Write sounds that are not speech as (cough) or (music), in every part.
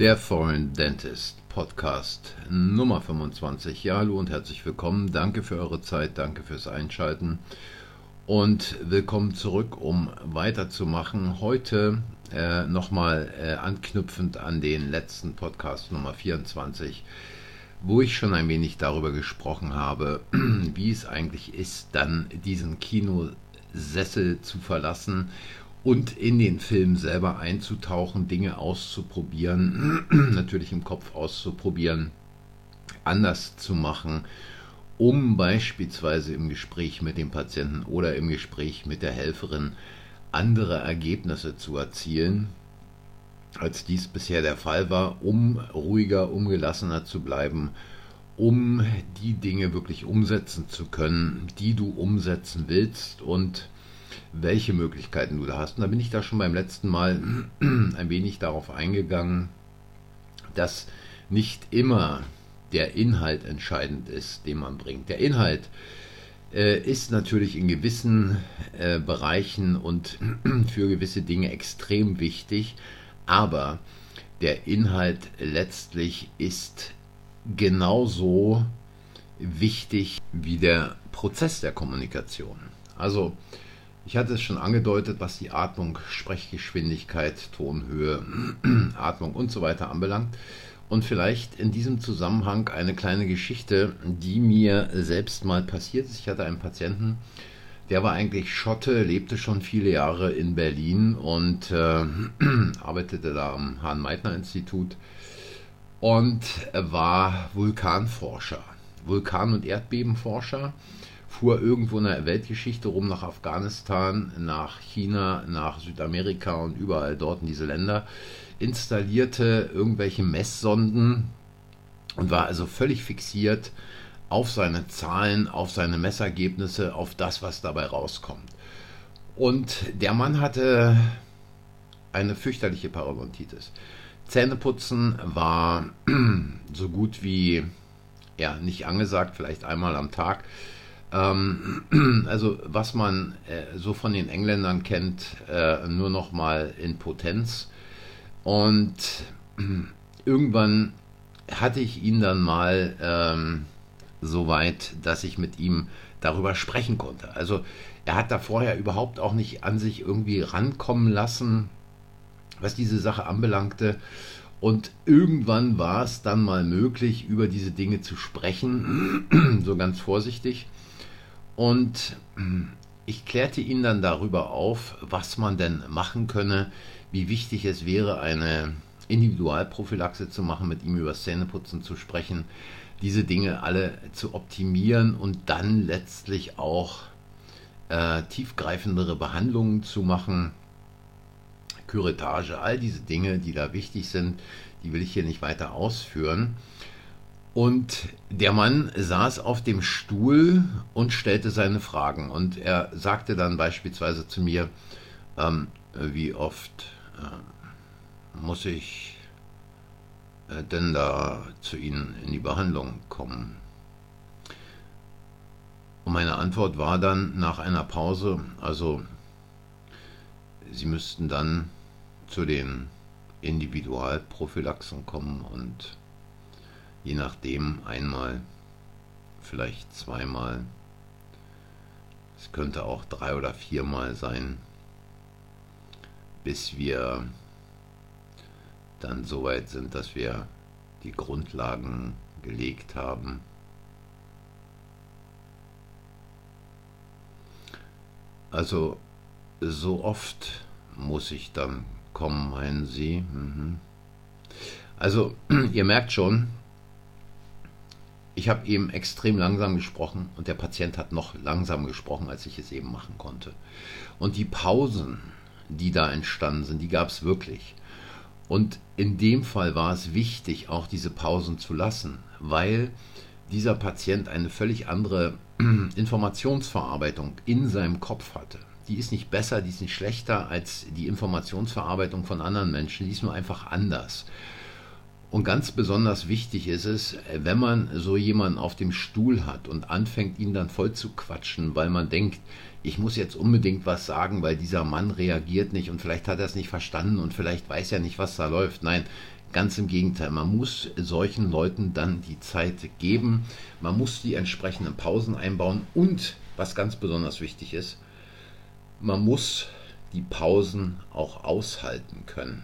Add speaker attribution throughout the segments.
Speaker 1: Der Foreign Dentist Podcast Nummer 25. Ja, hallo und herzlich willkommen. Danke für eure Zeit, danke fürs Einschalten und willkommen zurück, um weiterzumachen. Heute äh, nochmal äh, anknüpfend an den letzten Podcast Nummer 24, wo ich schon ein wenig darüber gesprochen habe, (clears throat) wie es eigentlich ist, dann diesen Kinosessel zu verlassen und in den Film selber einzutauchen, Dinge auszuprobieren, (clears throat) natürlich im Kopf auszuprobieren, anders zu machen, um beispielsweise im Gespräch mit dem Patienten oder im Gespräch mit der Helferin andere Ergebnisse zu erzielen, als dies bisher der Fall war, um ruhiger, um gelassener zu bleiben, um die Dinge wirklich umsetzen zu können, die du umsetzen willst. Und welche Möglichkeiten du da hast. Und da bin ich da schon beim letzten Mal (clears throat) ein wenig darauf eingegangen, dass nicht immer der Inhalt entscheidend ist, den man bringt. Der Inhalt äh, ist natürlich in gewissen äh, Bereichen und (clears throat) für gewisse Dinge extrem wichtig, aber der Inhalt letztlich ist genauso wichtig wie der Prozess der Kommunikation. Also ich hatte es schon angedeutet, was die Atmung, Sprechgeschwindigkeit, Tonhöhe, (clears throat) Atmung und so weiter anbelangt. Und vielleicht in diesem Zusammenhang eine kleine Geschichte, die mir selbst mal passiert ist. Ich hatte einen Patienten, der war eigentlich Schotte, lebte schon viele Jahre in Berlin und äh, (clears throat) arbeitete da am Hahn-Meitner-Institut und war Vulkanforscher, Vulkan- und Erdbebenforscher fuhr irgendwo in der Weltgeschichte rum nach Afghanistan, nach China, nach Südamerika und überall dort in diese Länder, installierte irgendwelche Messsonden und war also völlig fixiert auf seine Zahlen, auf seine Messergebnisse, auf das, was dabei rauskommt. Und der Mann hatte eine fürchterliche Parodontitis. Zähneputzen war (clears throat) so gut wie ja nicht angesagt, vielleicht einmal am Tag. Ähm, (clears throat) also was man äh, so von den Engländern kennt, äh, nur noch mal in Potenz. Und (clears throat) irgendwann hatte ich ihn dann mal ähm, so weit, dass ich mit ihm darüber sprechen konnte. Also er hat da vorher überhaupt auch nicht an sich irgendwie rankommen lassen, was diese Sache anbelangte. Und irgendwann war es dann mal möglich, über diese Dinge zu sprechen, (clears throat) so ganz vorsichtig. Und hm, ich klärte ihn dann darüber auf, was man denn machen könne, wie wichtig es wäre, eine Individualprophylaxe zu machen, mit ihm über Zähneputzen zu sprechen, diese Dinge alle zu optimieren und dann letztlich auch äh, tiefgreifendere Behandlungen zu machen, Küretage, all diese Dinge, die da wichtig sind, die will ich hier nicht weiter ausführen. Und der Mann saß auf dem Stuhl und stellte seine Fragen. Und er sagte dann beispielsweise zu mir, ähm, wie oft äh, muss ich äh, denn da zu Ihnen in die Behandlung kommen? Und meine Antwort war dann nach einer Pause, also Sie müssten dann zu den Individualprophylaxen kommen und je nachdem einmal, vielleicht zweimal. Es könnte auch drei oder viermal sein, bis wir dann so weit sind, dass wir die Grundlagen gelegt haben. Also so oft muss ich dann kommen, meinen Sie? Mhm. Also (clears throat) ihr merkt schon, ich habe eben extrem langsam gesprochen und der Patient hat noch langsamer gesprochen, als ich es eben machen konnte. Und die Pausen, die da entstanden sind, die gab es wirklich. Und in dem Fall war es wichtig, auch diese Pausen zu lassen, weil dieser Patient eine völlig andere (clears throat) Informationsverarbeitung in seinem Kopf hatte. Die ist nicht besser, die ist nicht schlechter als die Informationsverarbeitung von anderen Menschen, die ist nur einfach anders. Und ganz besonders wichtig ist es, wenn man so jemanden auf dem Stuhl hat und anfängt, ihn dann voll zu quatschen, weil man denkt, ich muss jetzt unbedingt was sagen, weil dieser Mann reagiert nicht und vielleicht hat er es nicht verstanden und vielleicht weiß er nicht, was da läuft. Nein, Ganz im Gegenteil, man muss solchen Leuten dann die Zeit geben, man muss die entsprechenden Pausen einbauen und, was ganz besonders wichtig ist, man muss die Pausen auch aushalten können.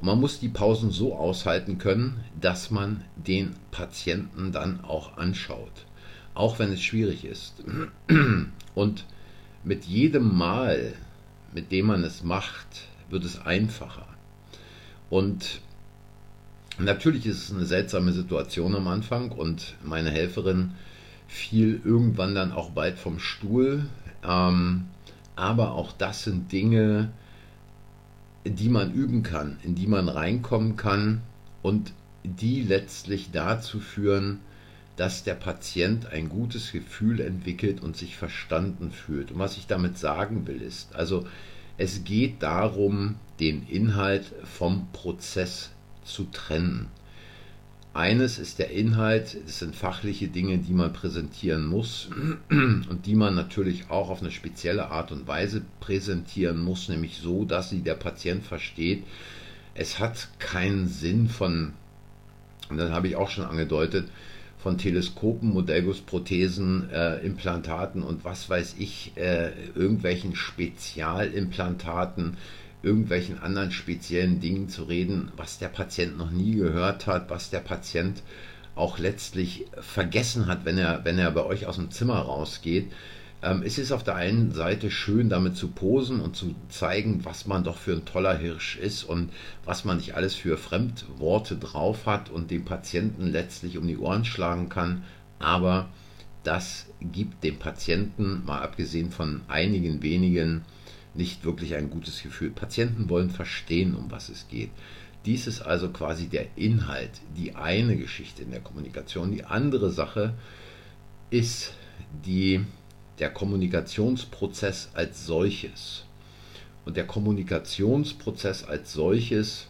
Speaker 1: Und man muss die Pausen so aushalten können, dass man den Patienten dann auch anschaut, auch wenn es schwierig ist. Und mit jedem Mal, mit dem man es macht, wird es einfacher. Und natürlich ist es eine seltsame Situation am Anfang und meine Helferin fiel irgendwann dann auch bald vom Stuhl. Ähm, aber auch das sind Dinge, die man üben kann, in die man reinkommen kann und die letztlich dazu führen, dass der Patient ein gutes Gefühl entwickelt und sich verstanden fühlt. Und was ich damit sagen will, ist, also es geht darum, den Inhalt vom Prozess zu trennen. Eines ist der Inhalt, das sind fachliche Dinge, die man präsentieren muss (clears throat) und die man natürlich auch auf eine spezielle Art und Weise präsentieren muss, nämlich so, dass sie der Patient versteht. Es hat keinen Sinn von, und dann habe ich auch schon angedeutet, von Teleskopen, Modellgussprothesen, äh, Implantaten und was weiß ich, äh, irgendwelchen Spezialimplantaten, irgendwelchen anderen speziellen Dingen zu reden, was der Patient noch nie gehört hat, was der Patient auch letztlich vergessen hat, wenn er, wenn er bei euch aus dem Zimmer rausgeht. Ähm, es ist auf der einen Seite schön, damit zu posen und zu zeigen, was man doch für ein toller Hirsch ist und was man nicht alles für Fremdworte drauf hat und dem Patienten letztlich um die Ohren schlagen kann. Aber das gibt dem Patienten, mal abgesehen von einigen wenigen, nicht wirklich ein gutes Gefühl. Patienten wollen verstehen, um was es geht. Dies ist also quasi der Inhalt, die eine Geschichte in der Kommunikation. Die andere Sache ist die, der Kommunikationsprozess als solches. Und der Kommunikationsprozess als solches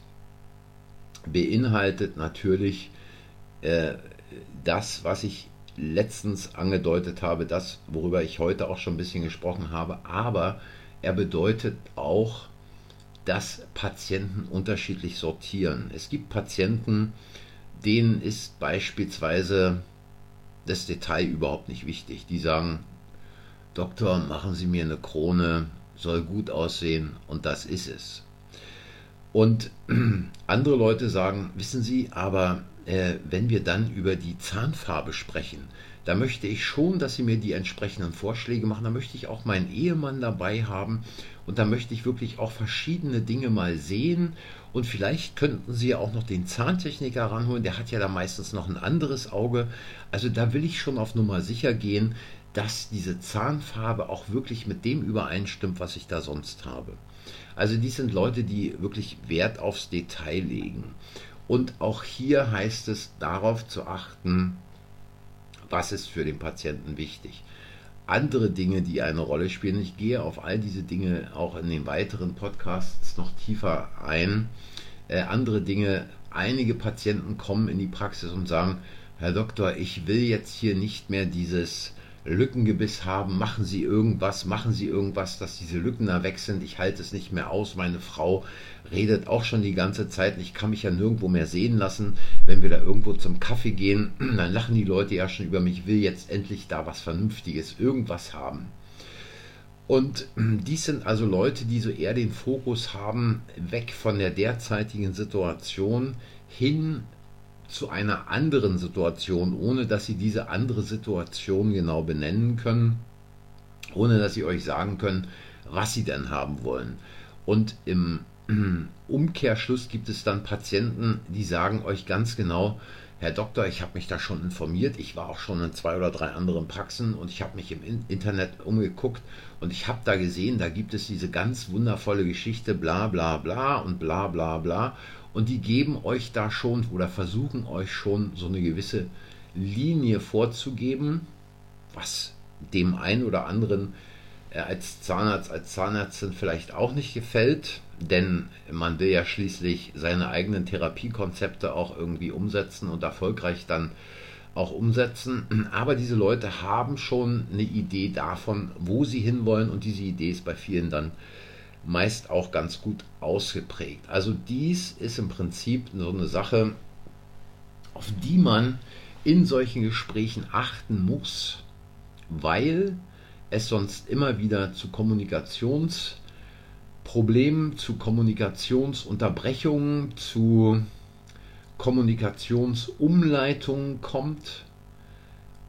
Speaker 1: beinhaltet natürlich äh, das, was ich letztens angedeutet habe, das, worüber ich heute auch schon ein bisschen gesprochen habe, aber er bedeutet auch, dass Patienten unterschiedlich sortieren. Es gibt Patienten, denen ist beispielsweise das Detail überhaupt nicht wichtig. Die sagen, Doktor, machen Sie mir eine Krone, soll gut aussehen und das ist es. Und (clears throat) andere Leute sagen, wissen Sie, aber äh, wenn wir dann über die Zahnfarbe sprechen, da möchte ich schon, dass Sie mir die entsprechenden Vorschläge machen. Da möchte ich auch meinen Ehemann dabei haben und da möchte ich wirklich auch verschiedene Dinge mal sehen. Und vielleicht könnten Sie ja auch noch den Zahntechniker ranholen. Der hat ja da meistens noch ein anderes Auge. Also da will ich schon auf Nummer sicher gehen, dass diese Zahnfarbe auch wirklich mit dem übereinstimmt, was ich da sonst habe. Also dies sind Leute, die wirklich Wert aufs Detail legen. Und auch hier heißt es darauf zu achten, was ist für den Patienten wichtig. Andere Dinge, die eine Rolle spielen, ich gehe auf all diese Dinge auch in den weiteren Podcasts noch tiefer ein. Äh, andere Dinge, einige Patienten kommen in die Praxis und sagen, Herr Doktor, ich will jetzt hier nicht mehr dieses Lückengebiss haben, machen Sie irgendwas, machen Sie irgendwas, dass diese Lücken da weg sind. Ich halte es nicht mehr aus. Meine Frau redet auch schon die ganze Zeit. Ich kann mich ja nirgendwo mehr sehen lassen. Wenn wir da irgendwo zum Kaffee gehen, (clears throat) dann lachen die Leute ja schon über mich. Ich will jetzt endlich da was Vernünftiges, irgendwas haben. Und (clears throat) dies sind also Leute, die so eher den Fokus haben, weg von der derzeitigen Situation hin zu einer anderen Situation, ohne dass sie diese andere Situation genau benennen können, ohne dass sie euch sagen können, was sie denn haben wollen. Und im (clears throat) Umkehrschluss gibt es dann Patienten, die sagen euch ganz genau, Herr Doktor, ich habe mich da schon informiert, ich war auch schon in zwei oder drei anderen Praxen und ich habe mich im Internet umgeguckt und ich habe da gesehen, da gibt es diese ganz wundervolle Geschichte, bla bla bla und bla bla bla und die geben euch da schon oder versuchen euch schon so eine gewisse Linie vorzugeben, was dem einen oder anderen äh, als Zahnarzt, als Zahnärztin vielleicht auch nicht gefällt, denn man will ja schließlich seine eigenen Therapiekonzepte auch irgendwie umsetzen und erfolgreich dann auch umsetzen. Aber diese Leute haben schon eine Idee davon, wo sie hinwollen und diese Idee ist bei vielen dann meist auch ganz gut ausgeprägt. Also dies ist im Prinzip so eine Sache, auf die man in solchen Gesprächen achten muss, weil es sonst immer wieder zu Kommunikationsproblemen, zu Kommunikationsunterbrechungen, zu Kommunikationsumleitungen kommt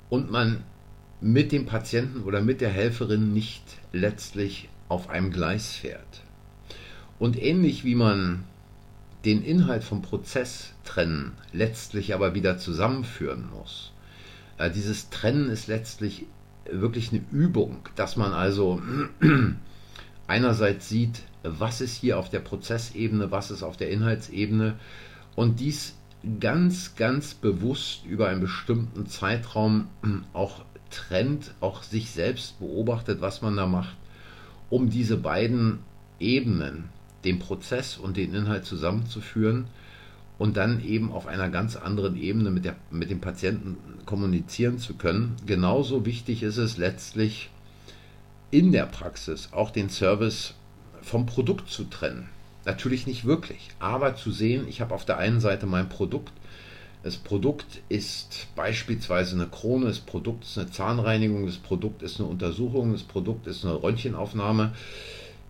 Speaker 1: und man mit dem Patienten oder mit der Helferin nicht letztlich auf einem Gleis fährt. Und ähnlich wie man den Inhalt vom Prozess trennen, letztlich aber wieder zusammenführen muss. Äh, dieses Trennen ist letztlich wirklich eine Übung, dass man also (clears throat) einerseits sieht, was ist hier auf der Prozessebene, was ist auf der Inhaltsebene und dies ganz, ganz bewusst über einen bestimmten Zeitraum (clears throat) auch trennt, auch sich selbst beobachtet, was man da macht, um diese beiden Ebenen, den Prozess und den Inhalt zusammenzuführen und dann eben auf einer ganz anderen Ebene mit, der, mit dem Patienten kommunizieren zu können. Genauso wichtig ist es letztlich in der Praxis auch den Service vom Produkt zu trennen. Natürlich nicht wirklich, aber zu sehen, ich habe auf der einen Seite mein Produkt, das Produkt ist beispielsweise eine Krone, das Produkt ist eine Zahnreinigung, das Produkt ist eine Untersuchung, das Produkt ist eine Röntgenaufnahme,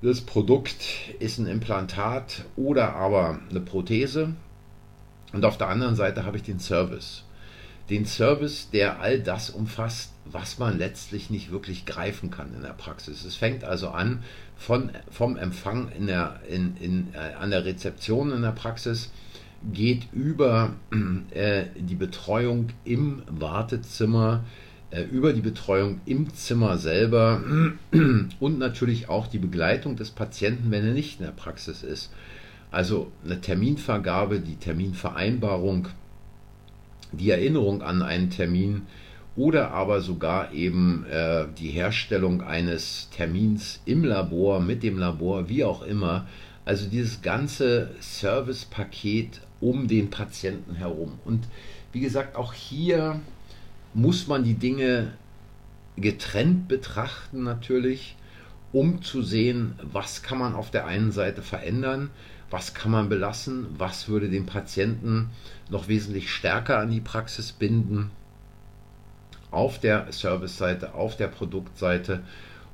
Speaker 1: das Produkt ist ein Implantat oder aber eine Prothese. Und auf der anderen Seite habe ich den Service. Den Service, der all das umfasst, was man letztlich nicht wirklich greifen kann in der Praxis. Es fängt also an von, vom Empfang in der, in, in, äh, an der Rezeption in der Praxis geht über äh, die Betreuung im Wartezimmer, äh, über die Betreuung im Zimmer selber und natürlich auch die Begleitung des Patienten, wenn er nicht in der Praxis ist. Also eine Terminvergabe, die Terminvereinbarung, die Erinnerung an einen Termin oder aber sogar eben äh, die Herstellung eines Termins im Labor, mit dem Labor, wie auch immer. Also dieses ganze Servicepaket um den Patienten herum. Und wie gesagt, auch hier muss man die Dinge getrennt betrachten natürlich, um zu sehen, was kann man auf der einen Seite verändern, was kann man belassen, was würde den Patienten noch wesentlich stärker an die Praxis binden, auf der Service-Seite, auf der Produktseite.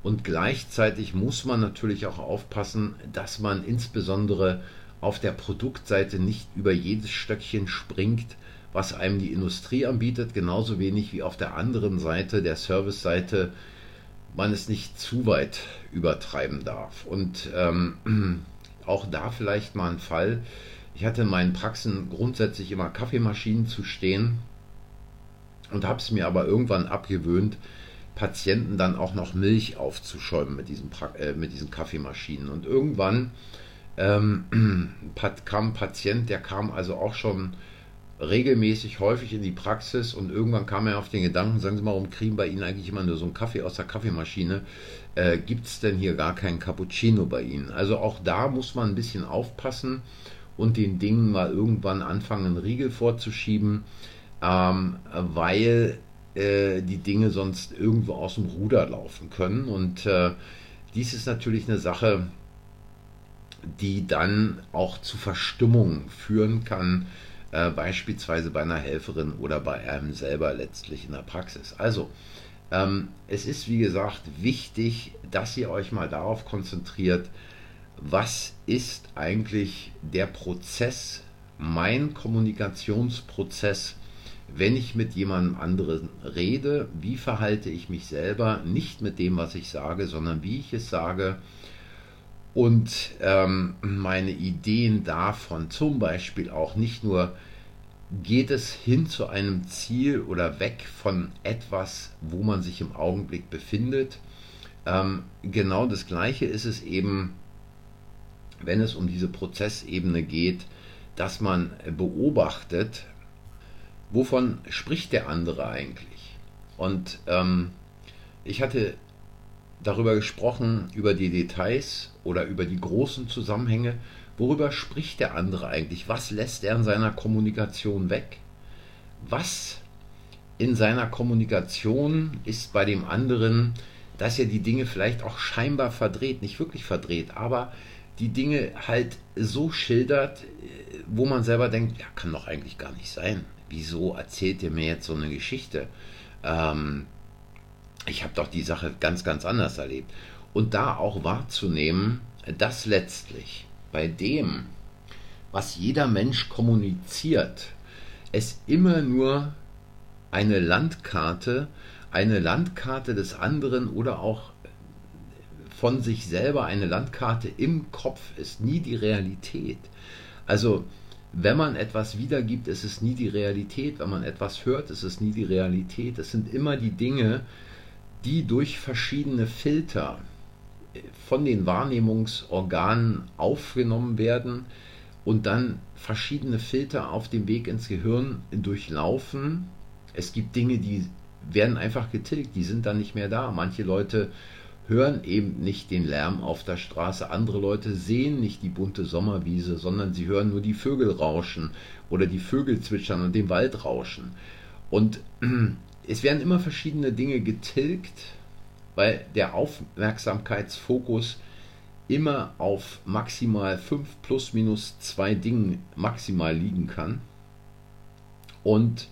Speaker 1: Und gleichzeitig muss man natürlich auch aufpassen, dass man insbesondere auf der Produktseite nicht über jedes Stöckchen springt, was einem die Industrie anbietet, genauso wenig wie auf der anderen Seite, der Service-Seite, man es nicht zu weit übertreiben darf. Und ähm, (clears throat) auch da vielleicht mal ein Fall. Ich hatte in meinen Praxen grundsätzlich immer Kaffeemaschinen zu stehen und habe es mir aber irgendwann abgewöhnt, Patienten dann auch noch Milch aufzuschäumen mit diesen, äh, mit diesen Kaffeemaschinen. Und irgendwann ähm, (clears throat) kam ein Patient, der kam also auch schon regelmäßig häufig in die Praxis und irgendwann kam er auf den Gedanken, sagen Sie mal, warum kriegen bei Ihnen eigentlich immer nur so einen Kaffee aus der Kaffeemaschine? Äh, Gibt es denn hier gar keinen Cappuccino bei Ihnen? Also auch da muss man ein bisschen aufpassen und den Dingen mal irgendwann anfangen, einen Riegel vorzuschieben, ähm, weil äh, die Dinge sonst irgendwo aus dem Ruder laufen können. Und äh, dies ist natürlich eine Sache, die dann auch zu Verstimmung führen kann, äh, beispielsweise bei einer Helferin oder bei einem selber letztlich in der Praxis. Also, ähm, es ist wie gesagt wichtig, dass ihr euch mal darauf konzentriert, was ist eigentlich der Prozess, mein Kommunikationsprozess, wenn ich mit jemandem anderen rede, wie verhalte ich mich selber, nicht mit dem, was ich sage, sondern wie ich es sage und ähm, meine Ideen davon, zum Beispiel auch nicht nur, geht es hin zu einem Ziel oder weg von etwas, wo man sich im Augenblick befindet. Ähm, genau das Gleiche ist es eben, wenn es um diese Prozessebene geht, dass man beobachtet, wovon spricht der andere eigentlich. Und ähm, ich hatte darüber gesprochen, über die Details oder über die großen Zusammenhänge. Worüber spricht der andere eigentlich? Was lässt er in seiner Kommunikation weg? Was in seiner Kommunikation ist bei dem anderen dass er die Dinge vielleicht auch scheinbar verdreht, nicht wirklich verdreht, aber die Dinge halt so schildert, wo man selber denkt, ja, kann doch eigentlich gar nicht sein. Wieso erzählt ihr mir jetzt so eine Geschichte? Ähm, ich habe doch die Sache ganz, ganz anders erlebt. Und da auch wahrzunehmen, dass letztlich bei dem, was jeder Mensch kommuniziert, es immer nur eine Landkarte, eine Landkarte des anderen oder auch von sich selber eine Landkarte im Kopf ist, nie die Realität. Also wenn man etwas wiedergibt, ist es nie die Realität. Wenn man etwas hört, ist es nie die Realität. Es sind immer die Dinge, die durch verschiedene Filter von den Wahrnehmungsorganen aufgenommen werden und dann verschiedene Filter auf dem Weg ins Gehirn durchlaufen. Es gibt Dinge, die werden einfach getilgt, die sind dann nicht mehr da. Manche Leute hören eben nicht den Lärm auf der Straße, andere Leute sehen nicht die bunte Sommerwiese, sondern sie hören nur die Vögel rauschen oder die Vögel zwitschern und den Wald rauschen. Und (clears throat) es werden immer verschiedene Dinge getilgt, weil der Aufmerksamkeitsfokus immer auf maximal 5 plus minus 2 Dingen maximal liegen kann. Und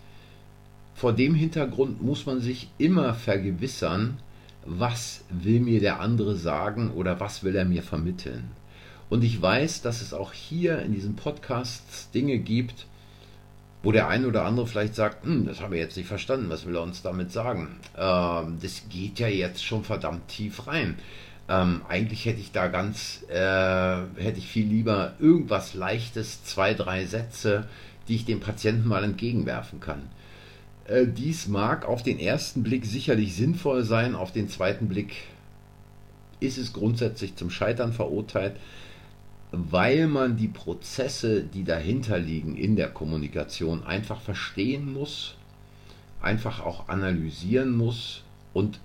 Speaker 1: vor dem Hintergrund muss man sich immer vergewissern, was will mir der andere sagen oder was will er mir vermitteln. Und ich weiß, dass es auch hier in diesem Podcast Dinge gibt, wo der eine oder andere vielleicht sagt, hm, das habe ich jetzt nicht verstanden, was will er uns damit sagen? Ähm, das geht ja jetzt schon verdammt tief rein. Ähm, eigentlich hätte ich da ganz, äh, hätte ich viel lieber irgendwas Leichtes, zwei, drei Sätze, die ich dem Patienten mal entgegenwerfen kann. Äh, dies mag auf den ersten Blick sicherlich sinnvoll sein, auf den zweiten Blick ist es grundsätzlich zum Scheitern verurteilt weil man die Prozesse, die dahinter liegen in der Kommunikation, einfach verstehen muss, einfach auch analysieren muss und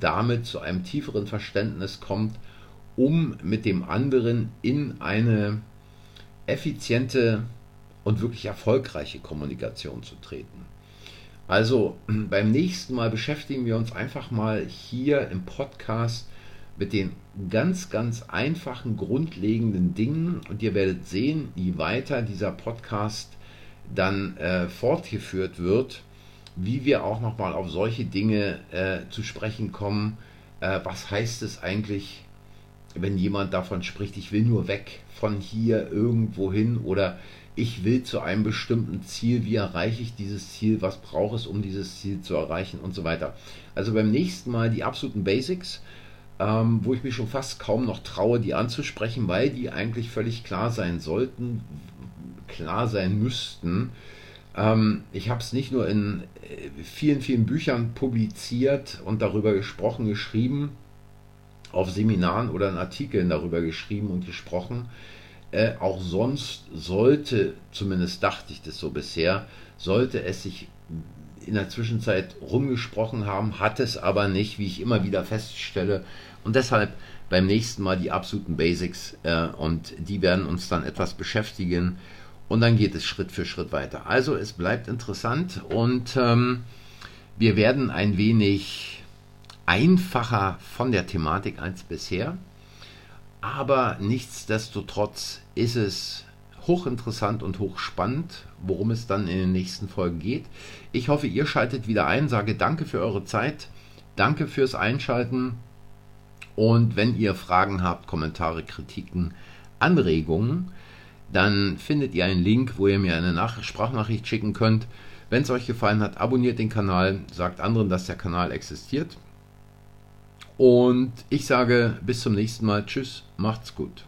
Speaker 1: damit zu einem tieferen Verständnis kommt, um mit dem anderen in eine effiziente und wirklich erfolgreiche Kommunikation zu treten. Also beim nächsten Mal beschäftigen wir uns einfach mal hier im Podcast mit den ganz, ganz einfachen, grundlegenden Dingen. Und ihr werdet sehen, je weiter dieser Podcast dann äh, fortgeführt wird, wie wir auch nochmal auf solche Dinge äh, zu sprechen kommen. Äh, was heißt es eigentlich, wenn jemand davon spricht, ich will nur weg von hier irgendwo hin oder ich will zu einem bestimmten Ziel, wie erreiche ich dieses Ziel, was brauche es, um dieses Ziel zu erreichen und so weiter. Also beim nächsten Mal die absoluten Basics ähm, wo ich mich schon fast kaum noch traue, die anzusprechen, weil die eigentlich völlig klar sein sollten, klar sein müssten. Ähm, ich habe es nicht nur in äh, vielen, vielen Büchern publiziert und darüber gesprochen, geschrieben, auf Seminaren oder in Artikeln darüber geschrieben und gesprochen. Äh, auch sonst sollte, zumindest dachte ich das so bisher, sollte es sich in der Zwischenzeit rumgesprochen haben, hat es aber nicht, wie ich immer wieder feststelle. Und deshalb beim nächsten Mal die absoluten Basics äh, und die werden uns dann etwas beschäftigen und dann geht es Schritt für Schritt weiter. Also es bleibt interessant und ähm, wir werden ein wenig einfacher von der Thematik als bisher, aber nichtsdestotrotz ist es hochinteressant und hochspannend, worum es dann in den nächsten Folgen geht. Ich hoffe, ihr schaltet wieder ein, sage danke für eure Zeit, danke fürs Einschalten und wenn ihr Fragen habt, Kommentare, Kritiken, Anregungen, dann findet ihr einen Link, wo ihr mir eine Nach Sprachnachricht schicken könnt. Wenn es euch gefallen hat, abonniert den Kanal, sagt anderen, dass der Kanal existiert. Und ich sage bis zum nächsten Mal. Tschüss, macht's gut.